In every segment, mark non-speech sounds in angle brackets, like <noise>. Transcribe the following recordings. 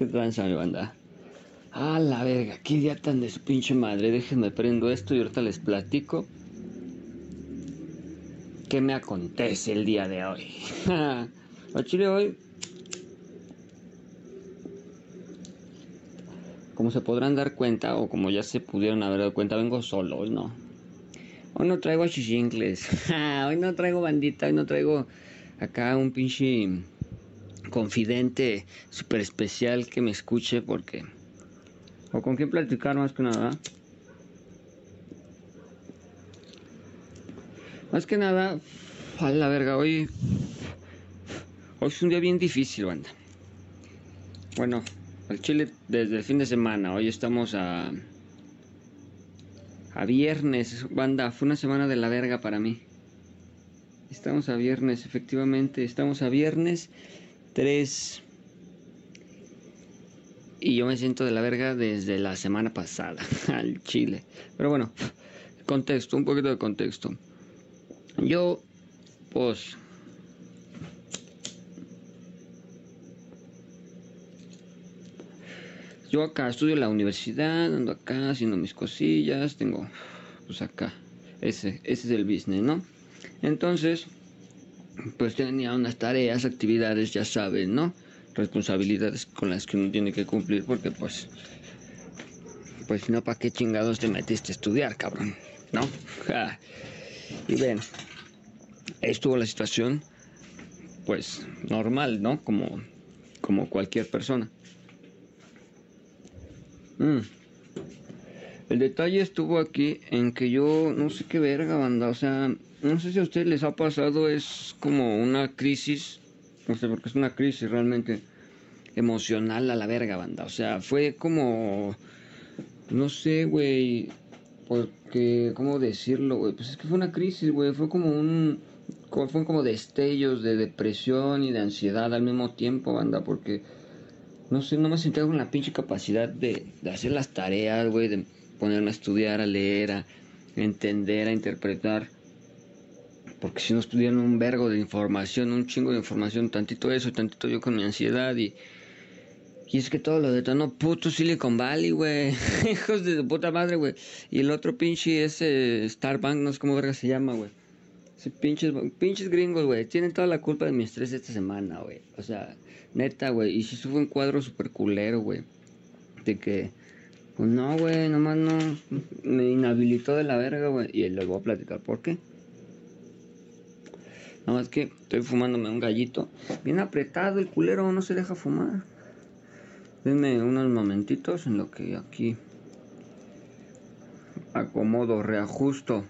¿Qué tranza mi banda? A la verga, qué día tan de su pinche madre. Déjenme prendo esto y ahorita les platico. ¿Qué me acontece el día de hoy? <laughs> A Chile hoy. Como se podrán dar cuenta, o como ya se pudieron haber dado cuenta, vengo solo hoy, ¿no? Hoy no traigo chichincles. <laughs> hoy no traigo bandita, hoy no traigo acá un pinche confidente super especial que me escuche porque... O con quién platicar más que nada. Más que nada, a la verga, hoy... Hoy es un día bien difícil, banda. Bueno, al Chile desde el fin de semana. Hoy estamos a... A viernes, banda. Fue una semana de la verga para mí. Estamos a viernes, efectivamente. Estamos a viernes 3. Y yo me siento de la verga desde la semana pasada <laughs> al Chile. Pero bueno, contexto, un poquito de contexto. Yo, pues... Yo acá estudio en la universidad, ando acá haciendo mis cosillas, tengo, pues acá, ese, ese es el business, ¿no? Entonces, pues tenía unas tareas, actividades, ya saben, ¿no? Responsabilidades con las que uno tiene que cumplir porque pues pues no, ¿para qué chingados te metiste a estudiar, cabrón? ¿No? <laughs> Y ven, estuvo la situación pues normal, ¿no? Como, como cualquier persona. Mm. El detalle estuvo aquí en que yo no sé qué verga, banda, o sea, no sé si a ustedes les ha pasado, es como una crisis, no sé, porque es una crisis realmente emocional a la verga, banda. O sea, fue como, no sé, güey, porque, ¿cómo decirlo, güey? Pues es que fue una crisis, güey, fue como un, fue como destellos de depresión y de ansiedad al mismo tiempo, banda, porque, no sé, no me sentía con la pinche capacidad de, de hacer las tareas, güey, de ponerme a estudiar, a leer, a entender, a interpretar porque si no estudian un vergo de información, un chingo de información, tantito eso, tantito yo con mi ansiedad y... Y es que todo lo detonó puto Silicon Valley, güey. <laughs> Hijos de puta madre, güey. Y el otro pinche ese Starbank, no sé cómo verga se llama, güey. Pinches, pinches gringos, güey. Tienen toda la culpa de mi estrés esta semana, güey. O sea, neta, güey. Y si sube un cuadro super culero, güey. De que... Pues no, güey, nomás no... Me inhabilitó de la verga, güey. Y les voy a platicar por qué. Nada más que estoy fumándome un gallito. Bien apretado el culero, no se deja fumar. Denme unos momentitos en lo que aquí acomodo, reajusto.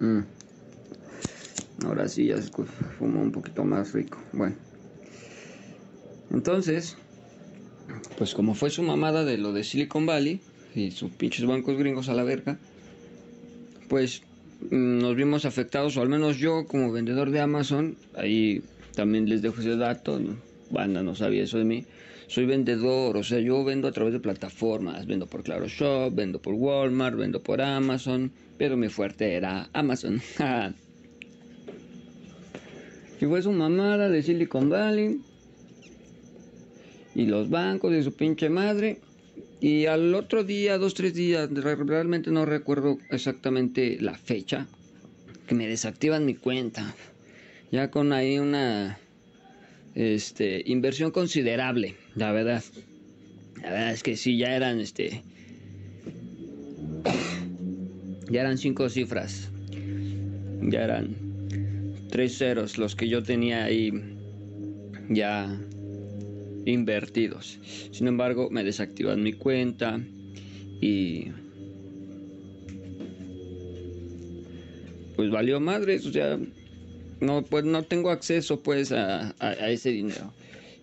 Mm. Ahora sí ya se fuma un poquito más rico. Bueno. Entonces, pues como fue su mamada de lo de Silicon Valley y sus pinches bancos gringos a la verga, pues nos vimos afectados, o al menos yo como vendedor de Amazon, ahí también les dejo ese dato, banda no sabía eso de mí, soy vendedor, o sea, yo vendo a través de plataformas, vendo por Claro Shop, vendo por Walmart, vendo por Amazon, pero mi fuerte era Amazon. <laughs> y fue su mamada de Silicon Valley y los bancos de su pinche madre y al otro día, dos, tres días, realmente no recuerdo exactamente la fecha, que me desactivan mi cuenta. Ya con ahí una este, inversión considerable, la verdad. La verdad es que sí, ya eran este. Ya eran cinco cifras. Ya eran tres ceros los que yo tenía ahí ya invertidos. Sin embargo, me desactivan mi cuenta y pues valió madres, o sea, no pues no tengo acceso pues a, ese dinero.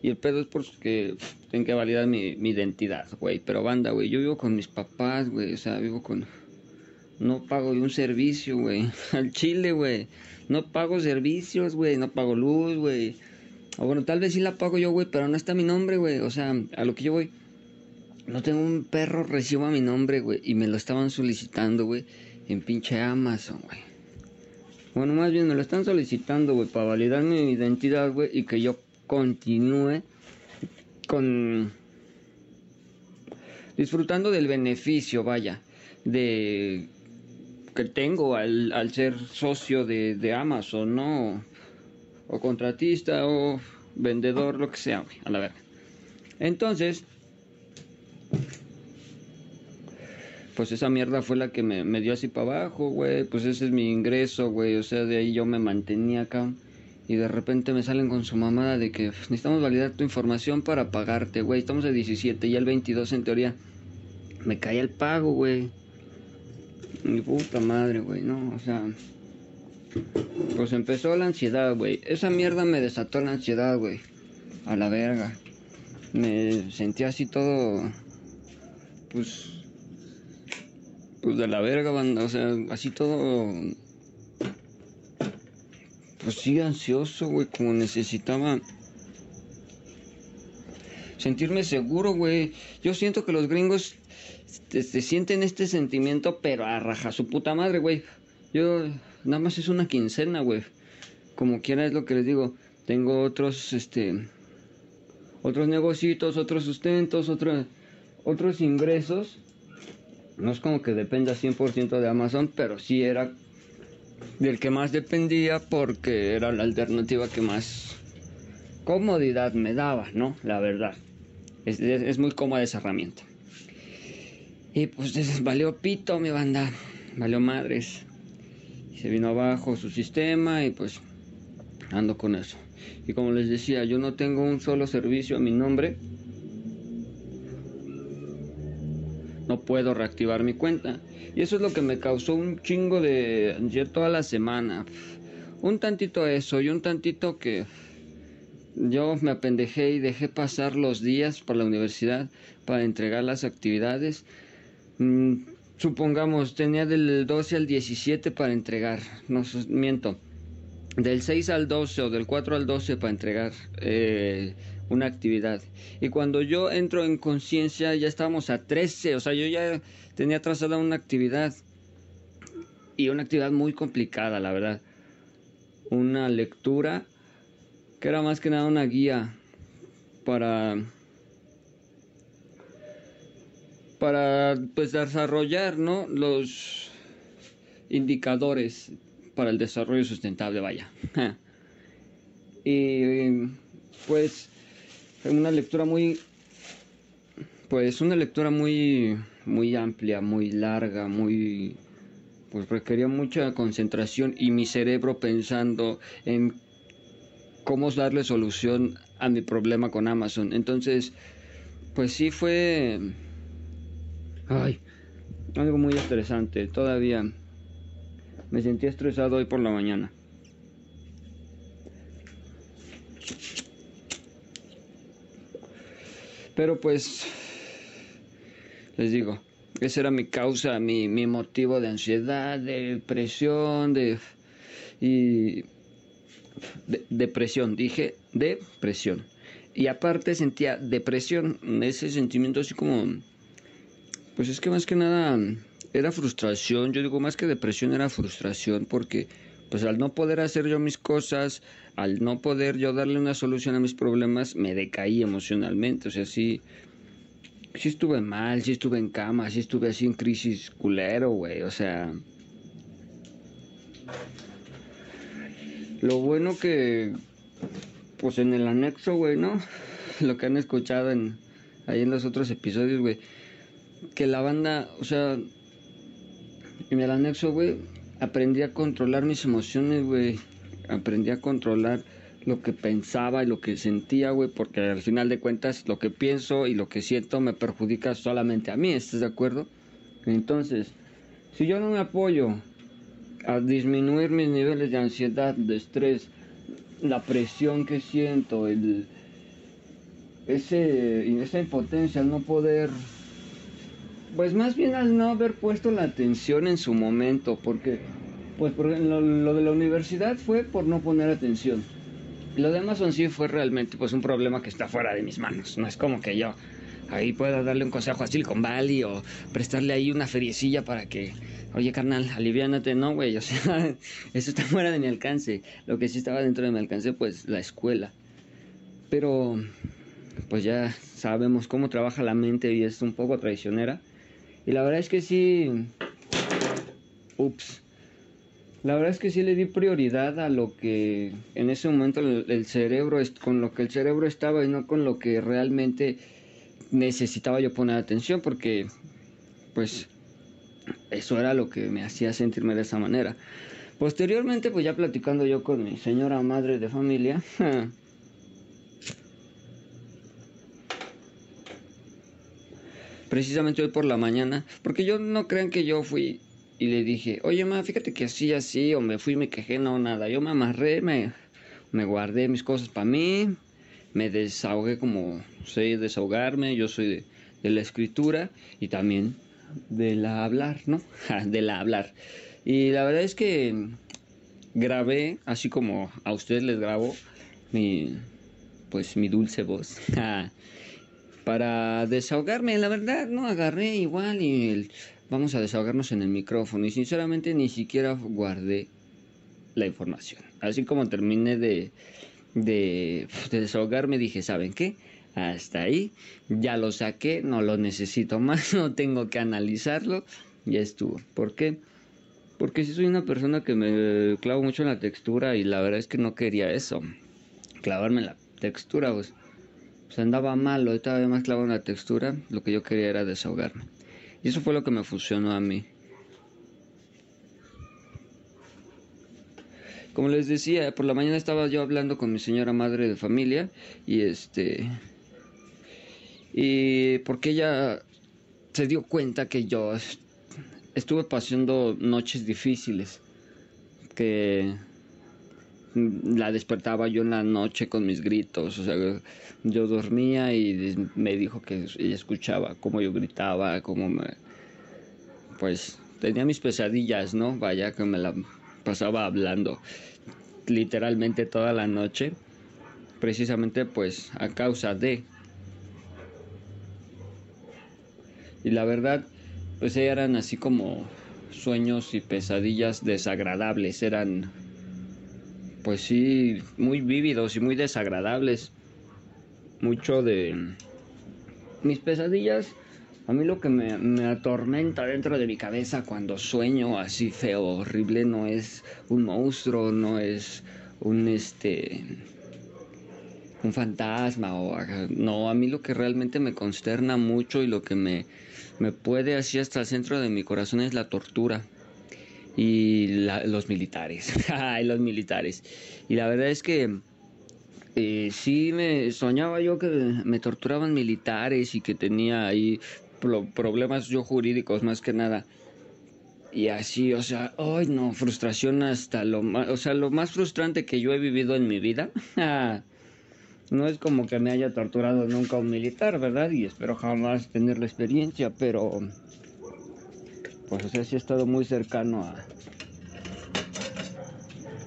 Y el pedo es porque tengo que validar mi, mi identidad, güey. Pero banda, güey, yo vivo con mis papás, güey. O sea, vivo con... No pago un servicio, güey. <laughs> Al chile, güey. No pago servicios, güey. No pago luz, güey. O bueno, tal vez sí la pago yo, güey, pero no está mi nombre, güey. O sea, a lo que yo voy. No tengo un perro recibo a mi nombre, güey. Y me lo estaban solicitando, güey. En pinche Amazon, güey. Bueno, más bien me lo están solicitando, güey, para validar mi identidad, güey. Y que yo continúe con disfrutando del beneficio, vaya, de que tengo al, ser socio de, Amazon, ¿no? O contratista o vendedor, lo que sea, a la verga. Entonces, pues esa mierda fue la que me, me dio así para abajo, güey. Pues ese es mi ingreso, güey. O sea, de ahí yo me mantenía acá. Y de repente me salen con su mamada de que necesitamos validar tu información para pagarte, güey. Estamos a 17 y el 22 en teoría. Me cae el pago, güey. Mi puta madre, güey, no, o sea. Pues empezó la ansiedad, güey. Esa mierda me desató la ansiedad, güey. A la verga. Me sentía así todo. Pues. Pues de la verga, banda. O sea, así todo pues sí ansioso, güey, como necesitaba sentirme seguro, güey. Yo siento que los gringos se, sienten este sentimiento, pero a raja su puta madre, güey. Yo nada más es una quincena, güey. Como quiera es lo que les digo. Tengo otros, este, otros negocios, otros sustentos, otros, otros ingresos. No es como que dependa 100% de Amazon, pero sí era del que más dependía porque era la alternativa que más comodidad me daba, ¿no? La verdad. Es, muy cómoda esa herramienta. Y pues valió pito mi banda, valió madres. Se vino abajo su sistema y pues ando con eso. Y como les decía, yo no tengo un solo servicio a mi nombre. No puedo reactivar mi cuenta. Y eso es lo que me causó un chingo de ansiedad toda la semana. Un tantito eso y un tantito que yo me apendejé y dejé pasar los días por la universidad para entregar las actividades. Mm, supongamos, tenía del 12 al 17 para entregar. No miento. Del 6 al 12 o del 4 al 12 para entregar eh, una actividad. Y cuando yo entro en conciencia ya estábamos a 13. O sea, yo ya tenía trazada una actividad y una actividad muy complicada, la verdad. Una lectura que era más que nada una guía para para pues desarrollar, ¿no? los indicadores para el desarrollo sustentable, vaya. <laughs> y pues una lectura muy pues una lectura muy muy amplia, muy larga, muy pues requería mucha concentración y mi cerebro pensando en cómo darle solución a mi problema con Amazon. Entonces, pues sí fue ay, algo muy estresante. Todavía me sentí estresado hoy por la mañana. Pero pues les digo, esa era mi causa, mi, mi motivo de ansiedad, de depresión, de... y... depresión, dije depresión. Y aparte sentía depresión, ese sentimiento así como... Pues es que más que nada era frustración, yo digo más que depresión era frustración porque pues al no poder hacer yo mis cosas, al no poder yo darle una solución a mis problemas, me decaí emocionalmente, o sea, sí, sí estuve mal, sí estuve en cama, sí estuve así en crisis culero, güey, o sea... Lo bueno que, pues en el anexo, güey, ¿no? <laughs> Lo que han escuchado en, ahí en los otros episodios, güey. Que la banda, o sea, en el anexo, güey, aprendí a controlar mis emociones, güey. Aprendí a controlar lo que pensaba y lo que sentía, güey, porque al final de cuentas lo que pienso y lo que siento me perjudica solamente a mí, ¿estás de acuerdo? Entonces, si yo no me apoyo a disminuir mis niveles de ansiedad, de estrés, la presión que siento, el, ese, esa impotencia al no poder, pues más bien al no haber puesto la atención en su momento, porque pues lo, lo de la universidad fue por no poner atención lo de Amazon sí fue realmente pues un problema que está fuera de mis manos. No es como que yo ahí pueda darle un consejo a Silicon Valley o prestarle ahí una feriecilla para que, oye carnal, aliviánate, no, güey, o sea, <laughs> eso está fuera de mi alcance. Lo que sí estaba dentro de mi alcance, pues la escuela. pero pues ya sabemos cómo trabaja la mente y es un poco traicionera. Y la verdad es que sí, ups, la verdad es que sí le di prioridad a lo que en ese momento el, cerebro, con lo que el cerebro estaba y no con lo que realmente necesitaba yo poner atención porque pues eso era lo que me hacía sentirme de esa manera. Posteriormente pues ya platicando yo con mi señora madre de familia, <laughs> precisamente hoy por la mañana, porque yo no crean que yo fui y le dije, oye, ma, fíjate que así, así, o me fui, me quejé, no, nada. Yo me amarré, me, guardé mis cosas para mí, me desahogué como sé desahogarme, yo soy de, de la escritura y también de la hablar, ¿no? <laughs> de la hablar. Y la verdad es que grabé, así como a ustedes les grabo, mi, pues mi dulce voz. <laughs> para desahogarme, la verdad, no agarré igual y el, vamos a desahogarnos en el micrófono y sinceramente ni siquiera guardé la información. Así como terminé de, de, de desahogarme, dije, ¿saben qué? Hasta ahí, ya lo saqué, no lo necesito más, <laughs> no tengo que analizarlo, ya estuvo. ¿Por qué? Porque si soy una persona que me clavo mucho en la textura y la verdad es que no quería eso, clavarme en la textura, pues, pues andaba malo, ahorita todavía más clavado en la textura, lo que yo quería era desahogarme. Y eso fue lo que me funcionó a mí. Como les decía, por la mañana estaba yo hablando con mi señora madre de familia y este y porque ella se dio cuenta que yo estuve pasando noches difíciles que la despertaba yo en la noche con mis gritos, o sea, yo dormía y me dijo que ella escuchaba cómo yo gritaba, cómo me... Pues tenía mis pesadillas, ¿no? Vaya que me la pasaba hablando literalmente toda la noche, precisamente pues a causa de... Y la verdad, pues eran así como sueños y pesadillas desagradables, eran pues sí, muy vívidos y muy desagradables. Mucho de mis pesadillas, a mí lo que me, atormenta dentro de mi cabeza cuando sueño así feo, horrible, no es un monstruo, no es un este un fantasma o no, a mí lo que realmente me consterna mucho y lo que me, me puede así hasta el centro de mi corazón es la tortura y los militares. <laughs> Ay, los militares. Y la verdad es que eh, sí me soñaba yo que me torturaban militares y que tenía ahí problemas yo jurídicos más que nada. Y así, o sea, ay no, frustración hasta lo más, o sea, lo más frustrante que yo he vivido en mi vida. <laughs> no es como que me haya torturado nunca un militar, ¿verdad? Y espero jamás tener la experiencia, pero pues o sea, sí he estado muy cercano a...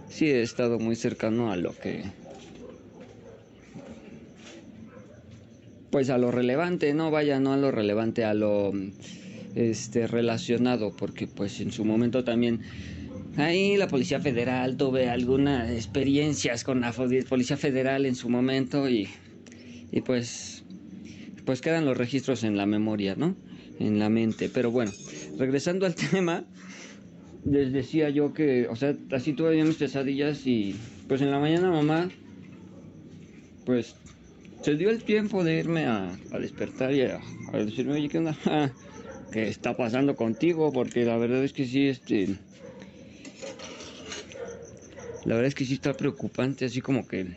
Sí he estado muy cercano a lo que... Pues a lo relevante, no vaya, no a lo relevante, a lo este relacionado, porque pues en su momento también ahí la Policía Federal tuve algunas experiencias con la Policía Federal en su momento y, y pues pues quedan los registros en la memoria, ¿no? En la mente, pero bueno, regresando al <laughs> tema, les decía yo que, o sea, así tuve mis pesadillas y pues en la mañana mamá, pues se dio el tiempo de irme a, despertar y a, decirme, oye, ¿qué onda? <laughs> ¿Qué está pasando contigo? Porque la verdad es que sí, este... La verdad es que sí está preocupante, así como que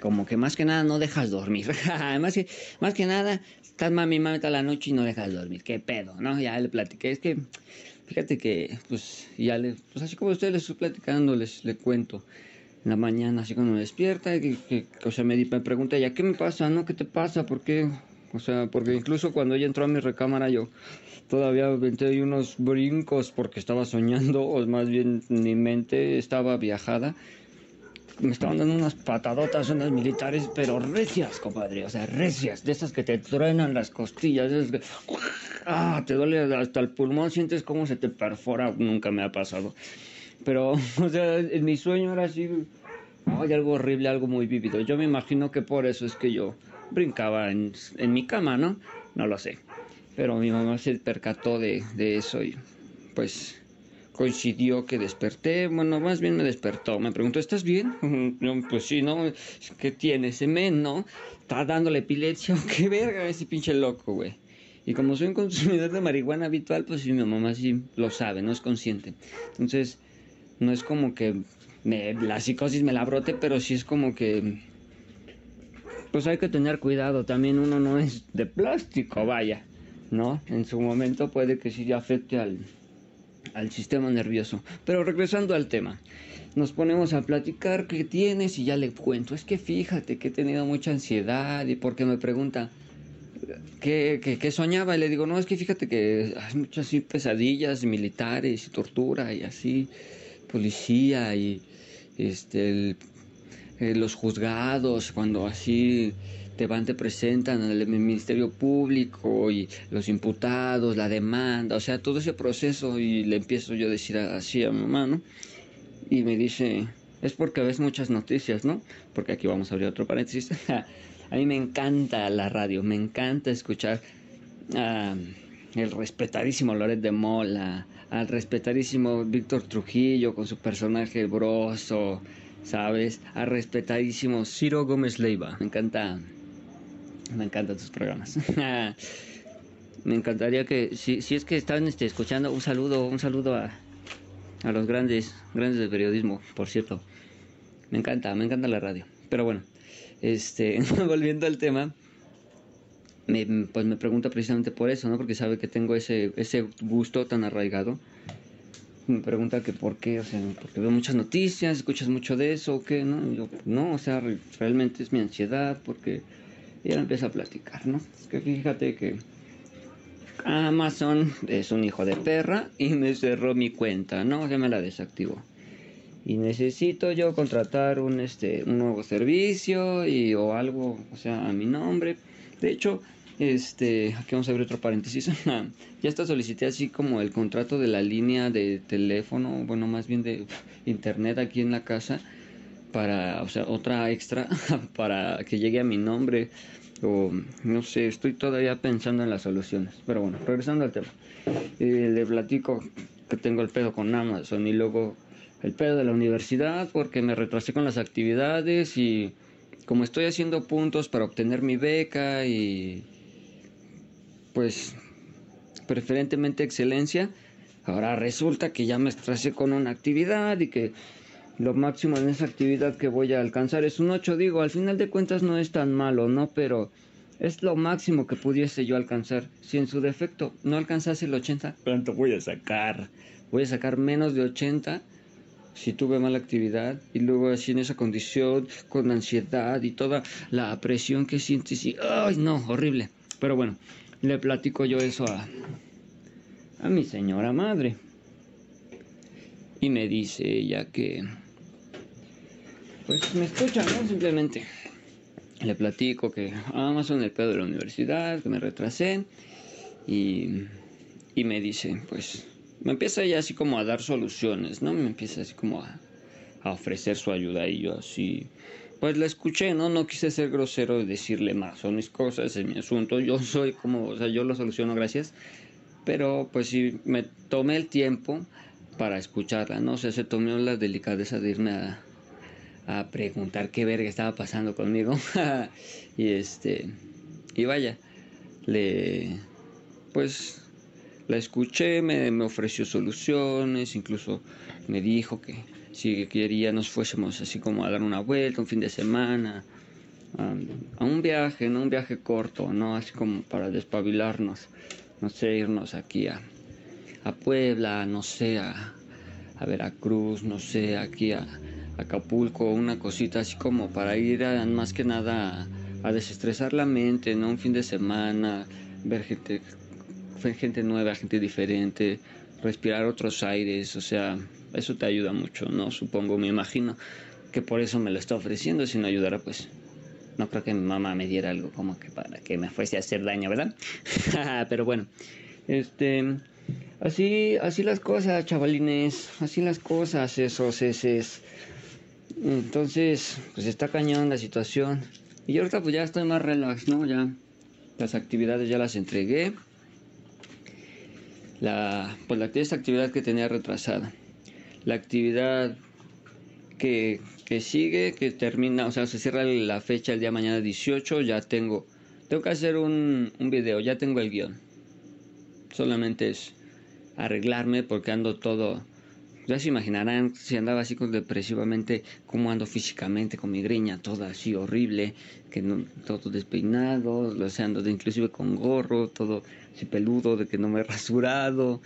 como que más que nada no dejas dormir. <laughs> más, que, más que nada, estás mami, mami toda la noche y no dejas dormir. ¿Qué pedo? ¿No? Ya le platiqué. Es que, fíjate que, pues, ya le, pues así como ustedes les estoy platicando, les le cuento en la mañana, así cuando me despierta, que, que, o sea, me, me pregunta ya, ¿qué me pasa? ¿No? ¿Qué te pasa? ¿Por qué? O sea, porque incluso cuando ella entró a mi recámara, yo todavía aventé unos brincos porque estaba soñando, o más bien mi mente estaba viajada me estaban dando unas patadotas unas militares, pero recias, compadre, o sea, recias, de esas que te truenan las costillas, esas que, ah, te duele hasta el pulmón, sientes cómo se te perfora, nunca me ha pasado. Pero, <laughs> o sea, en mi sueño era así, Hay algo horrible, algo muy vívido. Yo me imagino que por eso es que yo brincaba en, en mi cama, ¿no? No lo sé. Pero mi mamá se percató de, de eso y pues coincidió que desperté, bueno, más bien me despertó, me preguntó, ¿estás bien? <laughs> pues sí, ¿no? ¿Qué tiene men, no? Está dándole epilepsia, <laughs> qué verga ese pinche loco, güey. Y como soy un consumidor de marihuana habitual, pues sí, mi mamá sí lo sabe, no es consciente. Entonces, no es como que me, la psicosis me la brote, pero sí es como que... Pues hay que tener cuidado, también uno no es de plástico, vaya, ¿no? En su momento puede que sí afecte al, al sistema nervioso. Pero regresando al tema, nos ponemos a platicar qué tienes y ya le cuento. Es que fíjate que he tenido mucha ansiedad y porque me pregunta qué, qué, soñaba y le digo, no, es que fíjate que hay muchas pesadillas militares y tortura y así, policía y este, eh, los juzgados, cuando así te van, te presentan el Ministerio Público y los imputados, la demanda, o sea, todo ese proceso y le empiezo yo a decir así a mi mamá, ¿no? Y me dice, es porque ves muchas noticias, ¿no? Porque aquí vamos a abrir otro paréntesis. <laughs> a mí me encanta la radio, me encanta escuchar a el respetadísimo Loret de Mola, al respetadísimo Víctor Trujillo con su personaje broso, ¿sabes? Al respetadísimo Ciro Gómez Leiva. Me encanta me encantan tus programas. <laughs> me encantaría que, si, si es que están este, escuchando, un saludo, un saludo a, a los grandes, grandes del periodismo, por cierto. Me encanta, me encanta la radio. Pero bueno, este, <laughs> volviendo al tema, me, pues me pregunta precisamente por eso, ¿no? Porque sabe que tengo ese, ese gusto tan arraigado. Me pregunta que por qué, o sea, porque veo muchas noticias, escuchas mucho de eso, o qué, ¿no? yo, no, o sea, realmente es mi ansiedad, porque y él empieza a platicar, ¿no? Es que fíjate que Amazon es un hijo de perra y me cerró mi cuenta, ¿no? Se me la desactivó. Y necesito yo contratar un, este, un nuevo servicio y, o algo, o sea, a mi nombre. De hecho, este, aquí vamos a abrir otro paréntesis. <laughs> ya está solicité así como el contrato de la línea de teléfono, bueno, más bien de internet aquí en la casa para, o sea, otra extra <laughs> para que llegue a mi nombre o no sé, estoy todavía pensando en las soluciones. Pero bueno, regresando al tema. le platico que tengo el pedo con Amazon y luego el pedo de la universidad porque me retrasé con las actividades y como estoy haciendo puntos para obtener mi beca y pues preferentemente excelencia, ahora resulta que ya me retrasé con una actividad y que lo máximo en esa actividad que voy a alcanzar es un 8. Digo, al final de cuentas no es tan malo, ¿no? Pero es lo máximo que pudiese yo alcanzar. Si en su defecto no alcanzase el 80, ¿cuánto voy a sacar? Voy a sacar menos de 80 si tuve mala actividad y luego así en esa condición con ansiedad y toda la presión que sientes y ay no horrible pero bueno le platico yo eso a a mi señora madre y me dice ella que pues me escucha, ¿no? Simplemente le platico que Amazon el pedo de la universidad, que me retrasé y, y me dice, pues me empieza ya así como a dar soluciones, ¿no? Me empieza así como a, a ofrecer su ayuda y yo así, pues la escuché, ¿no? No quise ser grosero y decirle más, son mis cosas, es mi asunto, yo soy como, o sea, yo lo soluciono, gracias. Pero pues sí, me tomé el tiempo para escucharla, ¿no? O sea, se tomó la delicadeza de irme a, a preguntar qué verga estaba pasando conmigo. <laughs> y este, y vaya, le, pues, la escuché, me, me, ofreció soluciones, incluso me dijo que si quería nos fuésemos así como a dar una vuelta, un fin de semana, a, un viaje, no un viaje corto, no así como para despabilarnos, no sé, irnos aquí a, a Puebla, no sé, a, a Veracruz, no sé, aquí a Acapulco, una cosita así como para ir a, más que nada a, desestresar la mente, ¿no? Un fin de semana, ver gente, gente nueva, gente diferente, respirar otros aires, o sea, eso te ayuda mucho, ¿no? Supongo, me imagino que por eso me lo está ofreciendo, si no ayudara, pues no creo que mi mamá me diera algo como que para que me fuese a hacer daño, ¿verdad? <laughs> Pero bueno, este, así, así las cosas, chavalines, así las cosas, esos, esos Entonces, pues está cañón la situación. Y ahorita pues ya estoy más relax, ¿no? Ya las actividades ya las entregué. La, pues la, esta actividad que tenía retrasada. La actividad que, que sigue, que termina, o sea, se cierra la fecha el día mañana 18, ya tengo, tengo que hacer un, un video, ya tengo el guion. Solamente es arreglarme porque ando todo ya se imaginarán si andaba así con depresivamente, cómo ando físicamente, con mi greña toda así horrible, que no, todo despeinado, lo sea, ando inclusive con gorro, todo así peludo, de que no me he <laughs> rasurado.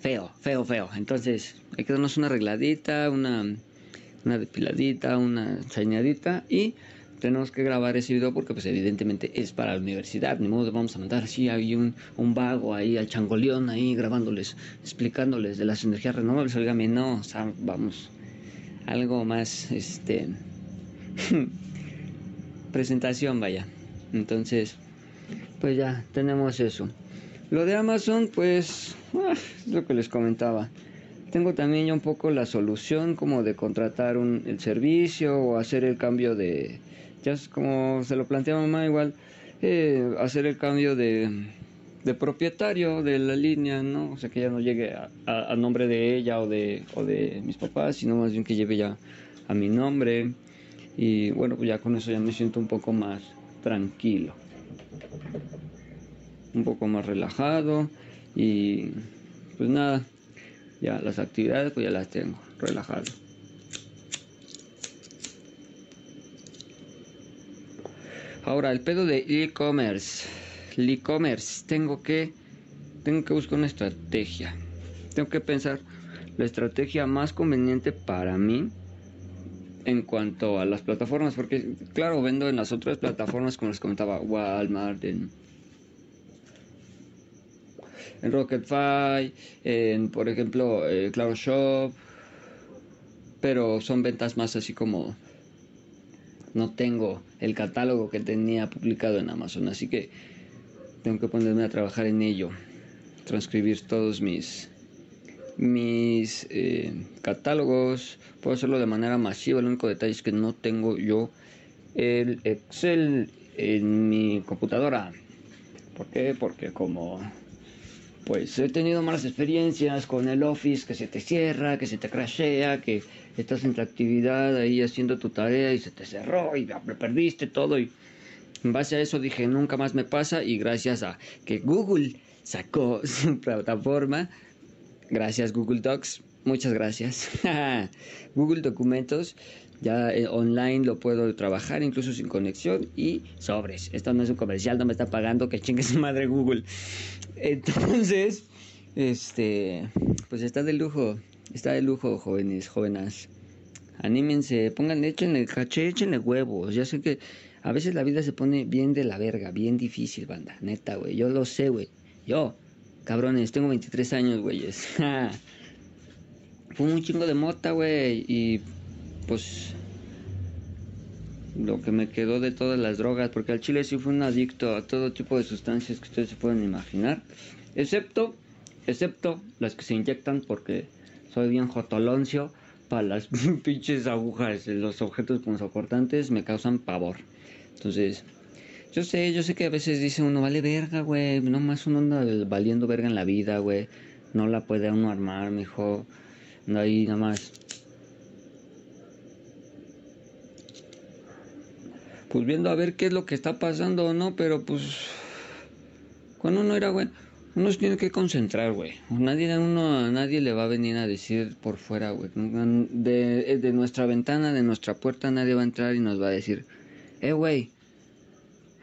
Feo, feo, feo. Entonces, hay que darnos una arregladita, una, una depiladita, una chañadita y tenemos que grabar ese video porque pues evidentemente es para la universidad, ni modo vamos a mandar así hay un, vago ahí al changoleón ahí grabándoles, explicándoles de las energías renovables, oígame, no, o sea, vamos, algo más, este, <laughs> presentación vaya, entonces, pues ya, tenemos eso. Lo de Amazon, pues, ah, es lo que les comentaba. Tengo también ya un poco la solución como de contratar un, el servicio o hacer el cambio de, ya es como se lo plantea mamá igual, eh, hacer el cambio de, de, propietario de la línea, ¿no? O sea, que ya no llegue a, nombre de ella o de, o de mis papás, sino más bien que lleve ya a mi nombre. Y bueno, pues ya con eso ya me siento un poco más tranquilo. Un poco más relajado y pues nada, ya las actividades pues ya las tengo, relajado. Ahora, el pedo de e-commerce. E-commerce. Tengo que, tengo que buscar una estrategia. Tengo que pensar la estrategia más conveniente para mí en cuanto a las plataformas. Porque, claro, vendo en las otras plataformas, como les comentaba, Walmart, en, en en, por ejemplo, eh, Claro Shop. Pero son ventas más así como no tengo el catálogo que tenía publicado en Amazon, así que tengo que ponerme a trabajar en ello, transcribir todos mis mis eh, catálogos, puedo hacerlo de manera masiva, el único detalle es que no tengo yo el Excel en mi computadora. ¿Por qué? Porque como pues he tenido malas experiencias con el Office que se te cierra, que se te crashea, que estás en tu actividad ahí haciendo tu tarea y se te cerró y perdiste todo y en base a eso dije nunca más me pasa y gracias a que Google sacó <laughs> su plataforma, gracias Google Docs, muchas gracias. <laughs> Google Documentos ya eh, online lo puedo trabajar incluso sin conexión y sobres. Esto no es un comercial, no me está pagando, que chingue su madre Google. <laughs> Entonces, este, pues está de lujo, está de lujo, jóvenes, jóvenes. Anímense, pongan, el caché, échenle huevos. Ya sé que a veces la vida se pone bien de la verga, bien difícil, banda, neta, güey. Yo lo sé, güey. Yo, cabrones, tengo 23 años, güeyes. <laughs> Fue un chingo de mota, güey, y pues lo que me quedó de todas las drogas, porque al chile sí fue un adicto a todo tipo de sustancias que ustedes se pueden imaginar, excepto, excepto las que se inyectan porque soy bien jotoloncio, para las <laughs> pinches agujas, los objetos punzocortantes me causan pavor. Entonces, yo sé, yo sé que a veces dice uno, vale verga, güey, nomás uno anda valiendo verga en la vida, güey, no la puede uno armar, mijo, no hay nada más pues viendo a ver qué es lo que está pasando no, pero pues cuando uno era güey, uno se tiene que concentrar, güey. Nadie, uno, nadie le va a venir a decir por fuera, güey. De, de nuestra ventana, de nuestra puerta, nadie va a entrar y nos va a decir, eh, güey,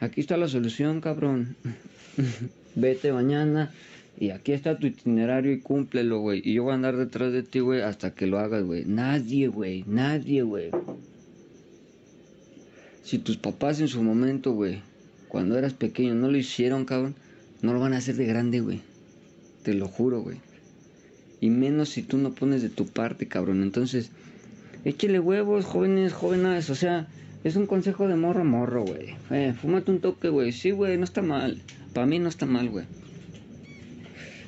aquí está la solución, cabrón. <laughs> Vete mañana y aquí está tu itinerario y cúmplelo, güey. Y yo voy a andar detrás de ti, güey, hasta que lo hagas, güey. Nadie, güey, nadie, güey. Si tus papás en su momento, güey, cuando eras pequeño no lo hicieron, cabrón, no lo van a hacer de grande, güey. Te lo juro, güey. Y menos si tú no pones de tu parte, cabrón. Entonces, échele huevos, jóvenes, jóvenes. O sea, es un consejo de morro a morro, güey. Eh, fúmate un toque, güey. Sí, güey, no está mal. Para mí no está mal, güey.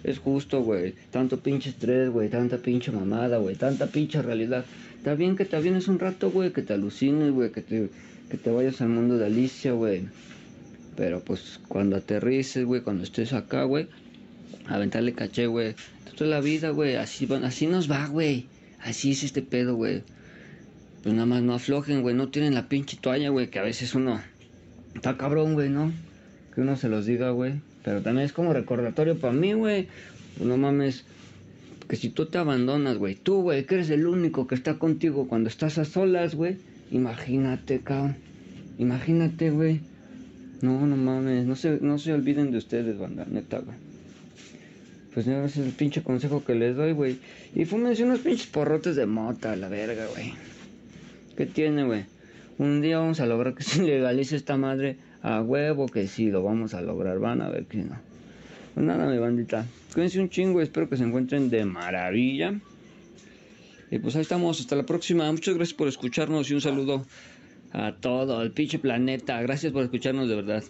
Es justo, güey. Tanto pinche estrés, güey. Tanta pinche mamada, güey. Tanta pinche realidad. Está bien que te avienes un rato, güey, que te alucines, güey, que te, que te vayas al mundo de Alicia, güey. Pero pues cuando aterrices, güey, cuando estés acá, güey, aventarle caché, güey. Toda la vida, güey, así, así nos va, güey. Así es este pedo, güey. Pues nada más no aflojen, güey, no tienen la pinche toalla, güey, que a veces uno está cabrón, güey, ¿no? Que uno se los diga, güey. Pero también es como recordatorio para mí, güey. Pues no mames, que si tú te abandonas, güey, tú, güey, que eres el único que está contigo cuando estás a solas, güey, imagínate, cabrón. Imagínate, güey. No, no mames, no se, no se olviden de ustedes, banda, neta, güey. Pues ese es el pinche consejo que les doy, güey. Y fúmense unos pinches porrotes de mota, la verga, güey. ¿Qué tiene, güey? Un día vamos a lograr que se legalice esta madre a huevo, que sí, lo vamos a lograr, van a ver que no. Pues nada, mi bandita. Cuídense un chingo, espero que se encuentren de maravilla. Y pues ahí estamos, hasta la próxima. Muchas gracias por escucharnos y un saludo a todo el pinche planeta. Gracias por escucharnos de verdad.